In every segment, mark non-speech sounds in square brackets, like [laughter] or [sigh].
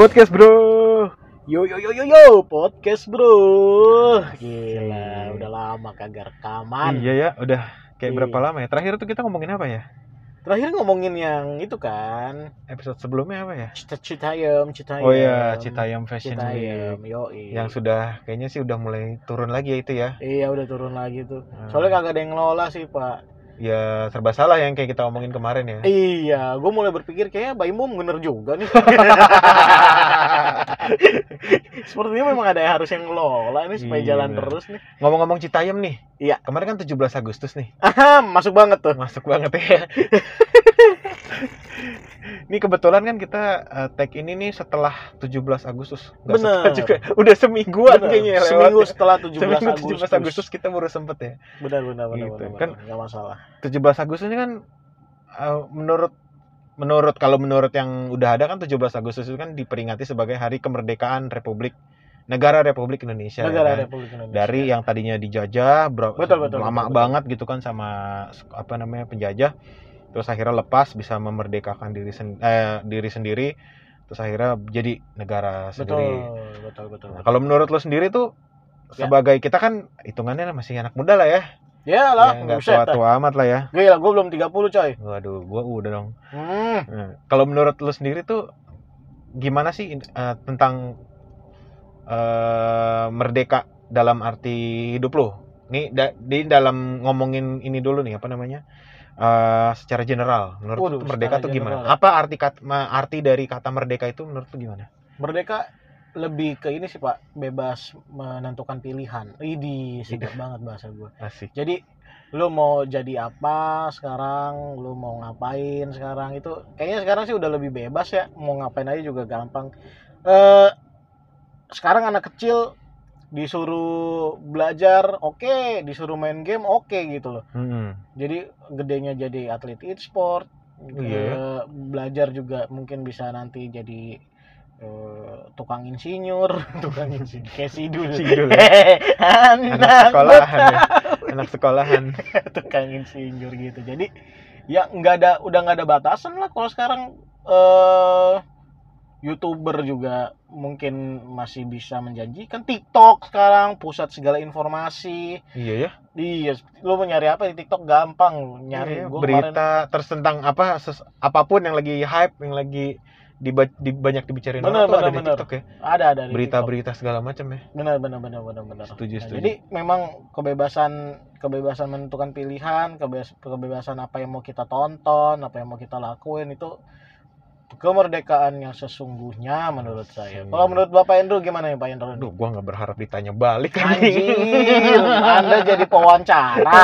Podcast bro. Yo yo yo yo yo podcast bro. Gila, udah lama kagak rekaman. Iya ya, udah kayak Iya. berapa lama ya? Terakhir tuh kita ngomongin apa ya? Terakhir ngomongin yang itu kan, Episode sebelumnya apa ya? cita citayam, citayam. Oh iya, Citayam Fashion Citayam, Week. yo Yang sudah kayaknya sih udah mulai turun lagi ya itu ya. Iya udah turun lagi tuh. Hmm. Soalnya kagak ada yang ngelola sih pak. Ya serba salah yang kayak kita omongin kemarin ya. Iya, gue mulai berpikir kayaknya Bayi Mum bener juga nih. [laughs] Sepertinya memang ada yang harus yang ngelola ini supaya Iya. jalan terus nih. Ngomong-ngomong Citayam nih. Iya. Kemarin kan 17 Agustus nih. Aha, [laughs] masuk banget tuh. Masuk banget ya. [laughs] Ini kebetulan kan kita uh, tag ini nih setelah 17 Agustus. Bener. setelah [laughs] juga. Udah semingguan Bener, kayaknya ya Seminggu lewat. setelah ya. 17 Seminggu Agustus. 17 Agustus kita baru sempet ya. Benar benar benar Gitu. benar. Kan- benar. nggak masalah. 17 Agustus ini kan uh, menurut menurut kalau menurut yang udah ada kan 17 Agustus itu kan diperingati sebagai hari kemerdekaan Republik Negara Republik Indonesia. Negara kan? Republik Indonesia. Dari yang tadinya dijajah bro- Betul, betul, lama betul, betul. banget gitu kan sama apa namanya penjajah. Terus akhirnya lepas bisa memerdekakan diri sen- eh, diri sendiri. Terus akhirnya jadi negara betul sendiri. betul betul. Nah, kalau menurut lo sendiri tuh Ya. sebagai kita kan hitungannya masih anak muda lah ya. Ya lah, Ya, nggak dah. tua-tua amat lah ya. Gila, gue belum 30 coy. Waduh, gua udah dong. Hmm. Nah, kalau menurut lu sendiri tuh gimana sih eh, tentang eh, merdeka dalam arti hidup lu? Nih da- di dalam ngomongin ini dulu nih apa namanya? Eh, secara general, menurut Waduh, merdeka tuh gimana? Apa arti kat- ma- arti dari kata merdeka itu menurut lu gimana? Merdeka lebih ke ini sih Pak, bebas menentukan pilihan. Idi, sedap banget bahasa gue. Asik. Jadi lu mau jadi apa sekarang, lu mau ngapain sekarang itu kayaknya sekarang sih udah lebih bebas ya, mau ngapain aja juga gampang. Eh sekarang anak kecil disuruh belajar oke, disuruh main game oke gitu loh. Mm-mm. jadi gedenya jadi atlet e-sport Iya ya. Belajar juga mungkin bisa nanti jadi eh, tukang insinyur [laughs] tukang insinyur kayak sidul Sidul. [laughs] anak, Anak sekolahan ya. Anak sekolahan. [laughs] tukang insinyur gitu jadi ya nggak ada udah nggak ada batasan lah kalau sekarang eh youtuber juga mungkin masih bisa menjanjikan TikTok sekarang pusat segala informasi Iya ya. Iya, lu mau nyari apa di TikTok gampang nyari. Iya, Gua kemarin- berita tentang apa ses- apa pun yang lagi hype, yang lagi diba- di, banyak dibicarain Bener, orang tuh ada bener, di bener. TikTok ya. ada ada di TikTok. Berita-berita segala macam ya. Benar benar benar benar benar. Setuju, Nah, setuju. Jadi memang kebebasan kebebasan menentukan pilihan, kebebas, kebebasan apa yang mau kita tonton, apa yang mau kita lakuin itu kemerdekaan yang sesungguhnya menurut saya. Iya. Kalau menurut Bapak Endro gimana ya Pak Endro? Aduh, gua nggak berharap ditanya balik Anjir, Anda jadi pewawancara.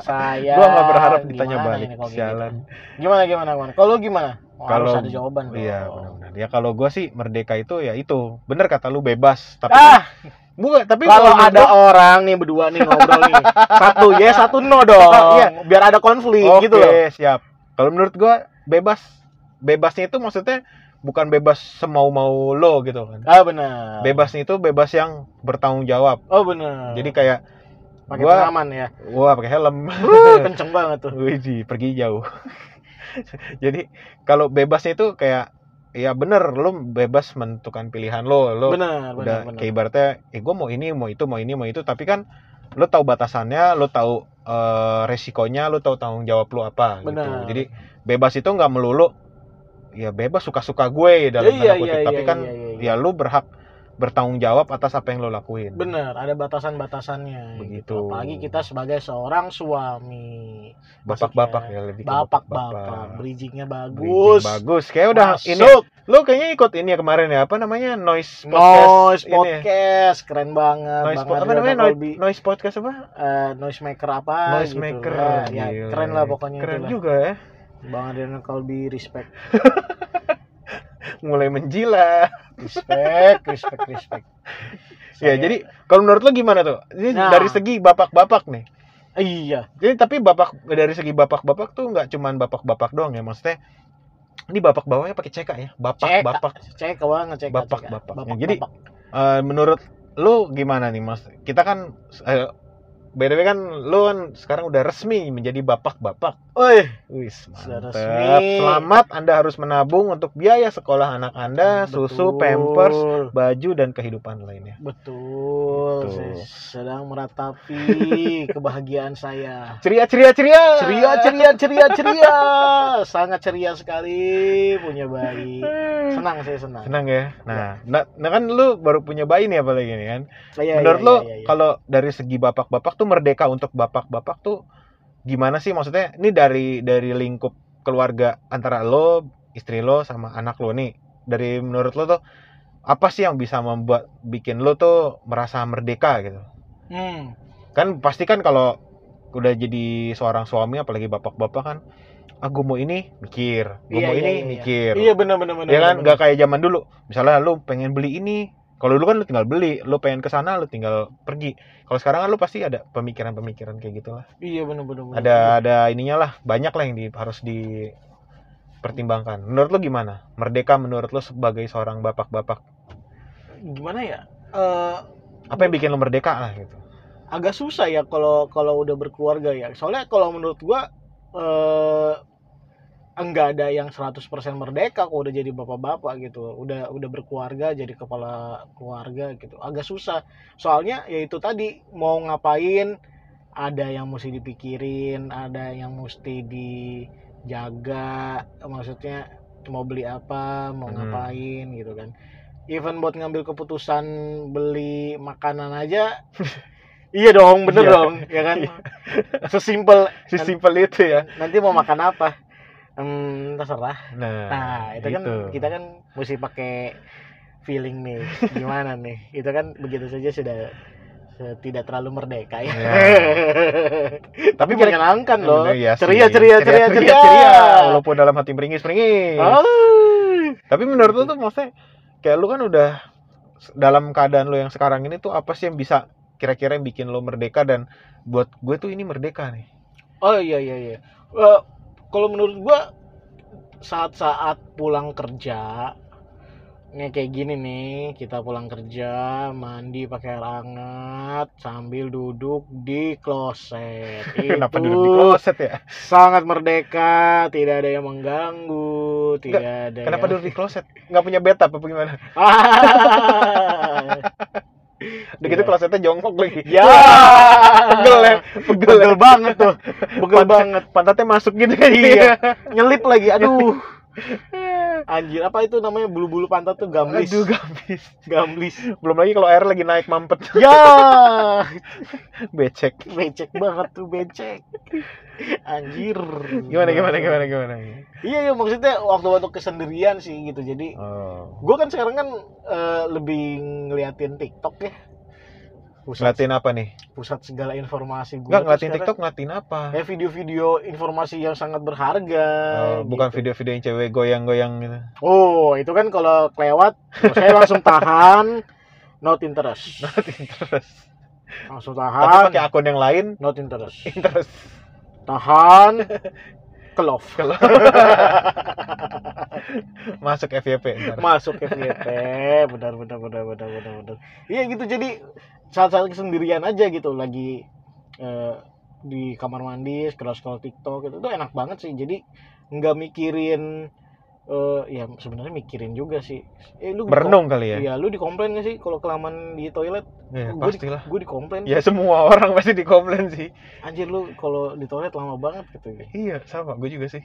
Saya Gua nggak berharap ditanya gimana balik. Sialan. gitu? Gimana gimana gimana? Kalau gimana? Oh, Kalau- ada jawaban. Iya, benar-benar. Ya kalau gua sih merdeka itu ya itu. Bener kata lu bebas, tapi Ah, bukan, tapi kalau ada gua- orang nih berdua nih ngobrol nih, [laughs] satu yes satu no dong, Iya. biar ada konflik Oke, gitu loh. siap. Kalau menurut gua bebas bebasnya itu maksudnya bukan bebas semau-mau lo gitu kan. Ah benar. Bebasnya itu bebas yang bertanggung jawab. Oh benar. Jadi kayak pakai pengaman ya. gua pakai helm. Uh, [laughs] kenceng banget tuh. Widih, pergi jauh. [laughs] Jadi kalau bebasnya itu kayak ya bener lo bebas menentukan pilihan lo. Lo Benar, benar, udah benar. kayak ibaratnya eh gue mau ini, mau itu, mau ini, mau itu, tapi kan lo tahu batasannya, lo tahu eh, resikonya, lo tahu tanggung jawab lo apa gitu. Benar. Jadi bebas itu nggak melulu ya bebas suka-suka gue dalam Iya, tanda kutip, iya, tapi iya, kan iya, iya, iya. ya lo berhak bertanggung jawab atas apa yang lo lakuin. Benar, ada batasan-batasannya Begitu. gitu. Apalagi kita sebagai seorang suami. Bapak-bapak ya lebih Bapak-bapak, bridgingnya Bridging bagus. bagus. Kayak udah ini Masuk. Lo kayaknya ikut ini ya kemarin ya, apa namanya? Noise Noise podcast. ini ya. podcast, keren banget. Noise Bang po- apa namanya? Noise, noise podcast apa? Eh, noise maker apa noise gitu. maker. Ya, Gila. keren lah pokoknya Keren itulah. juga ya. Bang Adriano Colby respect [laughs] Mulai menjila. respect respect respect Ya, Saya- jadi kalau menurut lo gimana tuh? Ini Nah. dari segi bapak-bapak nih. iya Jadi tapi bapak dari segi bapak-bapak tuh nggak cuman bapak-bapak doang ya, maksudnya ini bapak bawahnya pakai CK ya, bapak bapak. cek banget cek Bapak, bapak. bapak Ya, jadi- bapak. Eh, menurut lu gimana nih mas? Kita kan BTW kan lu kan sekarang udah resmi menjadi bapak-bapak. Woi, Wis, mantap. resmi. Selamat Anda harus menabung untuk biaya sekolah anak Anda, susu, betul. pampers, baju dan kehidupan lainnya. Betul. Betul. Saya sedang meratapi [laughs] kebahagiaan saya. Ceria ceria ceria. Ceria, ceria, ceria, ceria. Sangat ceria sekali punya bayi. Senang saya senang. Senang ya. Nah, nah, nah kan lu baru punya bayi nih apalagi nih kan. Iya, Menurut iya, lu iya, iya. kalau dari segi bapak-bapak tuh merdeka untuk bapak-bapak tuh gimana sih maksudnya? Ini dari dari lingkup keluarga antara lo, istri lo sama anak lo nih. Dari menurut lo tuh apa sih yang bisa membuat bikin lo tuh merasa merdeka gitu? Hmm. Kan pasti kan kalau udah jadi seorang suami apalagi bapak-bapak kan ah gue mau ini mikir gue Iya, mau iya, ini iya, iya. mikir Iya benar benar benar. ya kan benar, nggak kayak zaman dulu misalnya lu pengen beli ini kalau dulu kan lu tinggal beli lu pengen ke sana lu tinggal pergi kalau sekarang kan lu pasti ada pemikiran-pemikiran kayak gitulah. Iya benar benar. benar. ada ada ininya lah banyak lah yang di, harus dipertimbangkan menurut lu gimana merdeka menurut lu sebagai seorang bapak-bapak gimana ya? Eh apa yang bikin lu merdeka lah gitu agak susah ya kalau kalau udah berkeluarga ya. Soalnya kalau menurut gua eh enggak ada yang 100% merdeka kalau udah jadi bapak-bapak gitu. Udah udah berkeluarga jadi kepala keluarga gitu. Agak susah. Soalnya ya itu tadi mau ngapain ada yang mesti dipikirin, ada yang mesti dijaga. Maksudnya mau beli apa, mau Hmm. ngapain gitu kan. Even buat ngambil keputusan beli makanan aja [laughs] Iya dong, bener Iya. dong, ya kan? Sesimpel sesimpel itu ya nanti mau makan apa? Hmm, terserah. nah, Nah, itu kan gitu. kita kan mesti pakai feeling nih. Gimana nih? Itu kan begitu saja sudah tidak terlalu merdeka ya. Ya. [laughs] Tapi menyenangkan loh. Iya sih. ceria, ceria, ceria, ceria, walaupun dalam hati meringis meringis Oh. Tapi menurut lu tuh maksudnya kayak lu kan udah dalam keadaan lu yang sekarang ini tuh apa sih yang bisa kira-kira yang bikin lu merdeka dan buat gue tuh ini merdeka nih. Oh iya iya iya. Eh, kalau menurut gua saat-saat pulang kerja nih kayak gini nih kita pulang kerja mandi pakai air hangat sambil duduk di kloset [laughs] Kenapa duduk di kloset ya? sangat merdeka tidak ada yang mengganggu tidak ada Kenapa yang... duduk di kloset? Nggak punya bed apa gimana? [laughs] [laughs] Udah gitu Iya. klosetnya jongkok lagi. ya Pegel ya, pegel. ya. pegel banget tuh pegel Pantat- banget Pantatnya masuk gitu kan. Iya. nyelip lagi aduh [laughs] anjir apa itu namanya bulu-bulu pantat tuh gamblis Aduh gambis. gamblis Belum lagi kalau air lagi naik mampet. [laughs] ya [laughs] Becek. becek banget tuh becek anjir Gimana gimana gimana gimana. iya iya maksudnya waktu-waktu kesendirian sih gitu jadi Oh. gue kan sekarang kan eh, lebih ngeliatin TikTok ya pusat Ngeliatin apa nih? pusat segala informasi gue Enggak ngeliatin TikTok ngeliatin apa? ya video-video informasi yang sangat berharga Oh, bukan gitu. video-video yang cewek goyang-goyang gitu. oh itu kan kalau kelewat saya langsung tahan [laughs] not interest Terus. langsung Tapi tahan pakai akun yang lain not interest interest. tahan [laughs] ke love Kalau masuk FYP ntar. masuk FYP benar benar benar benar benar benar. Iya gitu. Jadi saat-saat kesendirian aja gitu. Lagi eh, di kamar mandi scroll scroll TikTok itu tuh enak banget sih. Jadi nggak mikirin eh ya sebenarnya mikirin juga sih eh lu di- Merenung kali ya? iya lu dikomplain gak sih kalau kelamaan di toilet Ya, gue di, pastilah. gue dikomplain Ya semua [laughs] orang pasti dikomplain sih. anjir lu kalau di toilet lama banget gitu Iya, sama gue juga sih.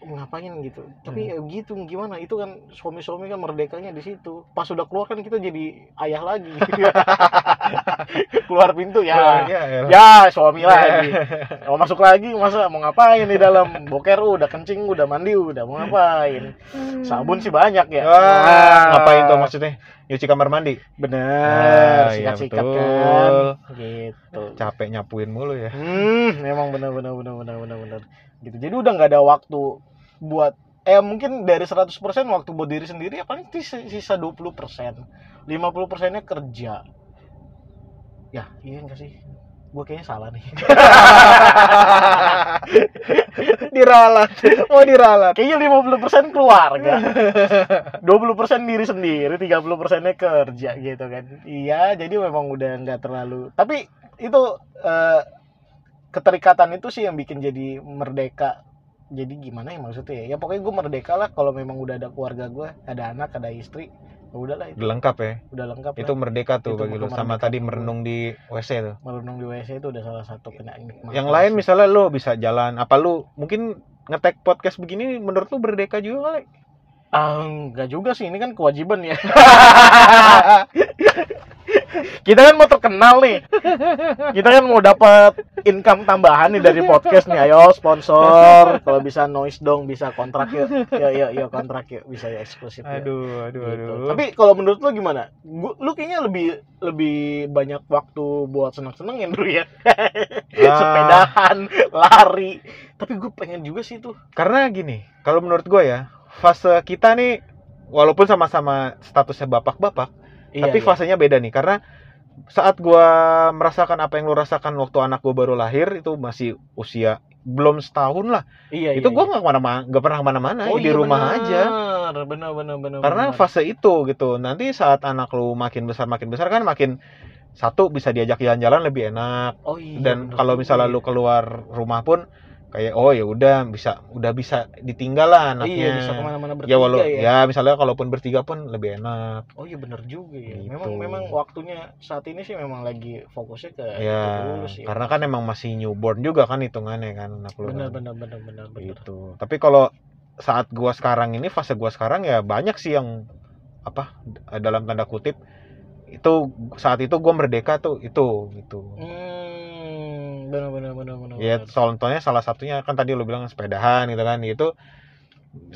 Ngapain gitu Hmm. tapi ya gitu gimana itu kan suami-suami kan merdekanya di situ pas sudah keluar kan kita jadi ayah lagi [laughs] keluar pintu ya ya, ya. ya suami lagi [laughs] mau masuk lagi masa mau ngapain di dalam boker udah kencing udah mandi udah mau ngapain sabun sih banyak ya Wah, ngapain tuh maksudnya? Nyuci kamar mandi. bener Ah, iya, sikat-sikat betul. kan gitu Capek nyapuin mulu ya. Hmm, memang benar benar benar benar benar benar. Gitu. Jadi udah nggak ada waktu buat eh mungkin dari 100% waktu buat diri sendiri ya paling sisa, sisa 20%. 50%-nya kerja. Ya, iya enggak sih? gue kayaknya salah nih [laughs] diralat mau diralat kayaknya 50% keluarga 20% diri sendiri 30 persennya kerja gitu kan iya jadi memang udah nggak terlalu tapi itu eh, keterikatan itu sih yang bikin jadi merdeka jadi gimana ya maksudnya ya? Ya pokoknya gue merdeka lah kalau memang udah ada keluarga gue ada anak ada istri ya udahlah itu. Udah lengkap ya? Udah lengkap itu lah. merdeka tuh Itu bagi lu. sama tadi merenung di WC tuh. Merenung di WC itu udah salah satu kena nikmat yang lain misalnya lu bisa jalan. Apa lu mungkin ngetek podcast begini menurut lu merdeka juga kali? Ah enggak juga sih. Ini kan kewajiban ya. [laughs] Kita kan mau terkenal nih. Kita kan mau dapat income tambahan nih dari podcast nih ayo sponsor kalau bisa noise dong bisa kontrak yuk yuk yuk, yuk kontrak yuk bisa ya eksklusif yuk. aduh aduh Gitu. aduh Tapi kalau menurut lu gimana? Lu kayaknya lebih lebih banyak waktu buat seneng-senengin dulu ya. [laughs] Ah. Sepedahan, lari. Tapi gue pengen juga sih tuh. karena gini kalau menurut gue ya fase kita nih walaupun sama-sama statusnya bapak-bapak tapi iya. fasenya beda nih karena saat gua merasakan apa yang lu rasakan waktu anak gua baru lahir itu masih usia belum setahun lah iya, itu iya, gua iya. nggak ke mana-mana nggak pernah ke mana-mana Oh, di iya, rumah benar. aja Benar benar benar. karena benar. fase itu gitu nanti saat anak lu makin besar makin besar kan makin satu bisa diajak jalan-jalan lebih enak Oh iya. dan kalau misalnya ya. lu keluar rumah pun kayak oh ya udah bisa udah bisa ditinggal lah anaknya Iya bisa ke mana-mana bertiga ya walau ya. ya misalnya kalaupun bertiga pun lebih enak Oh iya benar juga ya. Gitu. Memang memang waktunya saat ini sih memang lagi fokusnya ke ya dulu sih. karena kan emang masih newborn juga kan hitungannya kan anak lu benar kan. benar benar benar benar. gitu tapi kalau saat gua sekarang ini fase gua sekarang ya banyak sih yang apa dalam tanda kutip itu saat itu gua merdeka tuh itu gitu Hmm, benar benar benar benar. ya contohnya salah satunya kan tadi lu bilang sepedahan gitu kan itu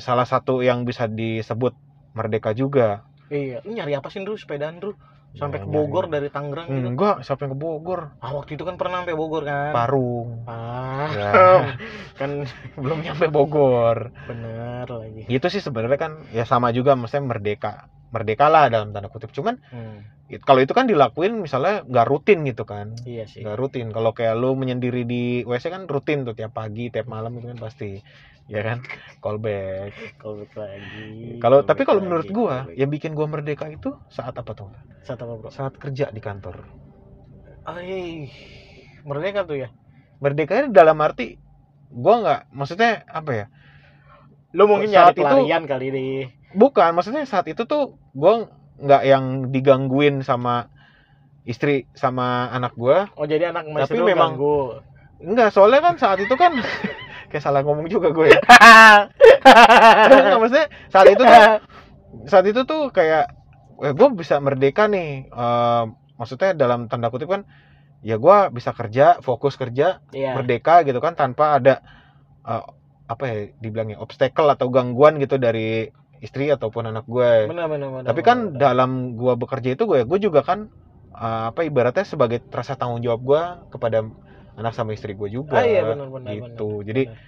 salah satu yang bisa disebut merdeka juga Iya, lu nyari apa sih dulu sepedaan dulu? Sampai ke Bogor nyari. dari Tangerang gitu. enggak siapa yang ke Bogor Ah, waktu itu kan pernah sampai Bogor kan? Parung Ah, Ya. [laughs] kan [laughs] belum nyampe Bogor bener lagi. itu sih sebenarnya kan ya sama juga maksudnya merdeka merdeka lah dalam tanda kutip cuman Hmm, it- kalau itu kan dilakuin misalnya nggak rutin gitu kan iya sih. nggak rutin kalau kayak lu menyendiri di WC kan rutin tuh tiap pagi tiap malam itu kan pasti ya kan callback Kalau lagi. kalau callback tapi kalau lagi, menurut gua callback. yang bikin gua merdeka itu saat apa tuh saat apa, Bro? saat kerja di kantor Ay, merdeka tuh ya. merdekanya dalam arti gua nggak maksudnya apa ya Lu mungkin Saat nyari itu- pelarian kali nih. Bukan maksudnya saat itu tuh gua nggak yang digangguin sama istri sama anak gua Oh, jadi anak mas Tapi memang- ganggu. Enggak, soalnya kan saat itu kan [laughs] kayak salah ngomong juga gue ya. [laughs] Enggak, maksudnya saat itu tuh saat itu tuh kayak eh, gue bisa merdeka nih. Eh, maksudnya dalam tanda kutip kan ya gue bisa kerja, fokus kerja, Iya. merdeka gitu kan tanpa ada eh, apa ya dibilangnya obstacle atau gangguan gitu dari istri ataupun anak gue. Benar benar benar. Tapi kan benar. dalam gue bekerja itu gue gue juga kan eh, apa ibaratnya sebagai rasa tanggung jawab gue kepada anak sama istri gue juga. Ah, iya benar benar gitu. benar. Jadi Benar.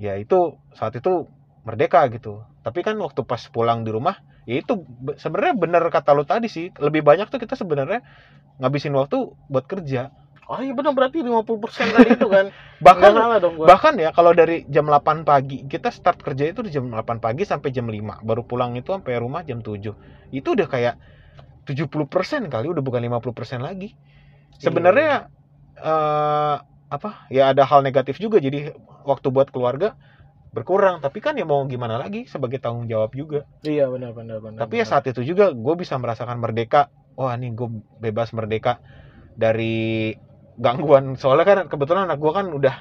ya itu saat itu merdeka gitu tapi kan waktu pas pulang di rumah ya itu be- sebenarnya bener kata lu tadi sih lebih banyak tuh kita sebenarnya ngabisin waktu buat kerja Oh iya benar berarti 50% tadi itu kan. [laughs] Nggak bahkan salah dong gua. bahkan ya kalau dari jam 8 pagi kita start kerja itu di jam 8 pagi sampai jam 5 baru pulang itu sampai rumah jam 7 itu udah kayak 70% kali udah bukan 50% lagi. Sebenarnya eh apa ya ada hal negatif juga. Jadi waktu buat keluarga berkurang. Tapi kan ya mau gimana lagi sebagai tanggung jawab juga. Iya benar benar benar. tapi ya saat itu juga gue bisa merasakan merdeka. Wah nih gue bebas merdeka dari gangguan soalnya kan kebetulan anak gue kan udah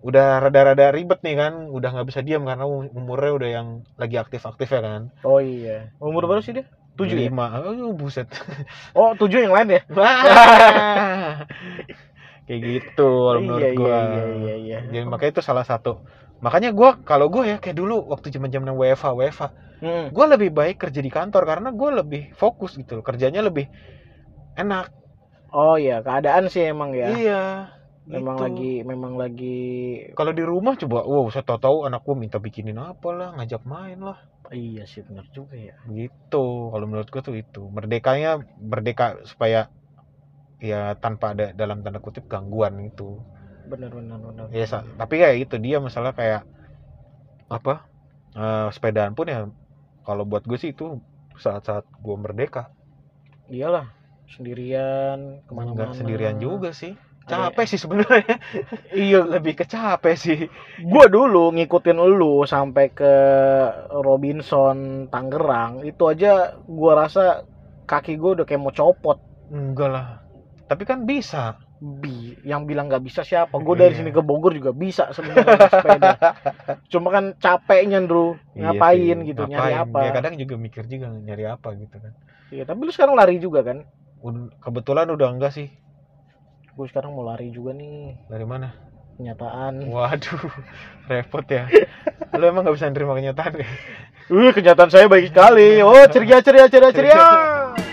udah rada-rada ribet nih kan udah nggak bisa diam karena um- umurnya udah yang lagi aktif-aktif ya kan Oh iya. Umur berapa sih dia? Tujuh ya? lima oh buset Oh tujuh yang lain ya? [laughs] [laughs] kayak gitu kalau menurut iya, gua Iya iya iya. jadi makanya itu salah satu makanya gua kalau gua ya kayak dulu waktu zaman zaman WFA WFA Hmm. gua lebih baik kerja di kantor karena gua lebih fokus gitu loh. kerjanya lebih enak Oh iya keadaan sih emang ya. iya memang gitu. lagi memang lagi. kalau di rumah coba wow saya tahu tahu anak gua minta bikinin apa lah ngajak main lah Iya sih benar juga ya. gitu kalau menurut gua tuh itu merdekanya merdeka supaya ya tanpa ada dalam tanda kutip gangguan itu bener bener bener ya sa- tapi kayak itu dia masalah kayak apa eh, sepedaan pun ya kalau buat gue sih itu saat-saat gue merdeka iyalah sendirian ke mana-mana nggak sendirian juga sih. Capek sih sebenarnya. [laughs] Iya lebih ke capek sih. Gua dulu ngikutin lu sampai ke Robinson Tangerang itu aja gua rasa kaki gua udah kayak mau copot. Enggak lah. Tapi kan bisa. Bi yang bilang nggak bisa siapa? Gue dari Iya. sini ke Bogor juga bisa sebenarnya sepeda. [laughs] Cuma kan capeknya Iya ngapain sih, gitu? Nyari ngapain. apa? ya kadang juga mikir juga nyari apa gitu kan. Iya tapi lu sekarang lari juga kan kebetulan udah enggak sih. Gue sekarang mau lari juga nih. Dari mana? Kenyataan. Waduh [laughs] repot ya. Lu emang nggak bisa nerima kenyataan ya? Uh kenyataan saya baik sekali. Oh ceria ceria ceria. Ceria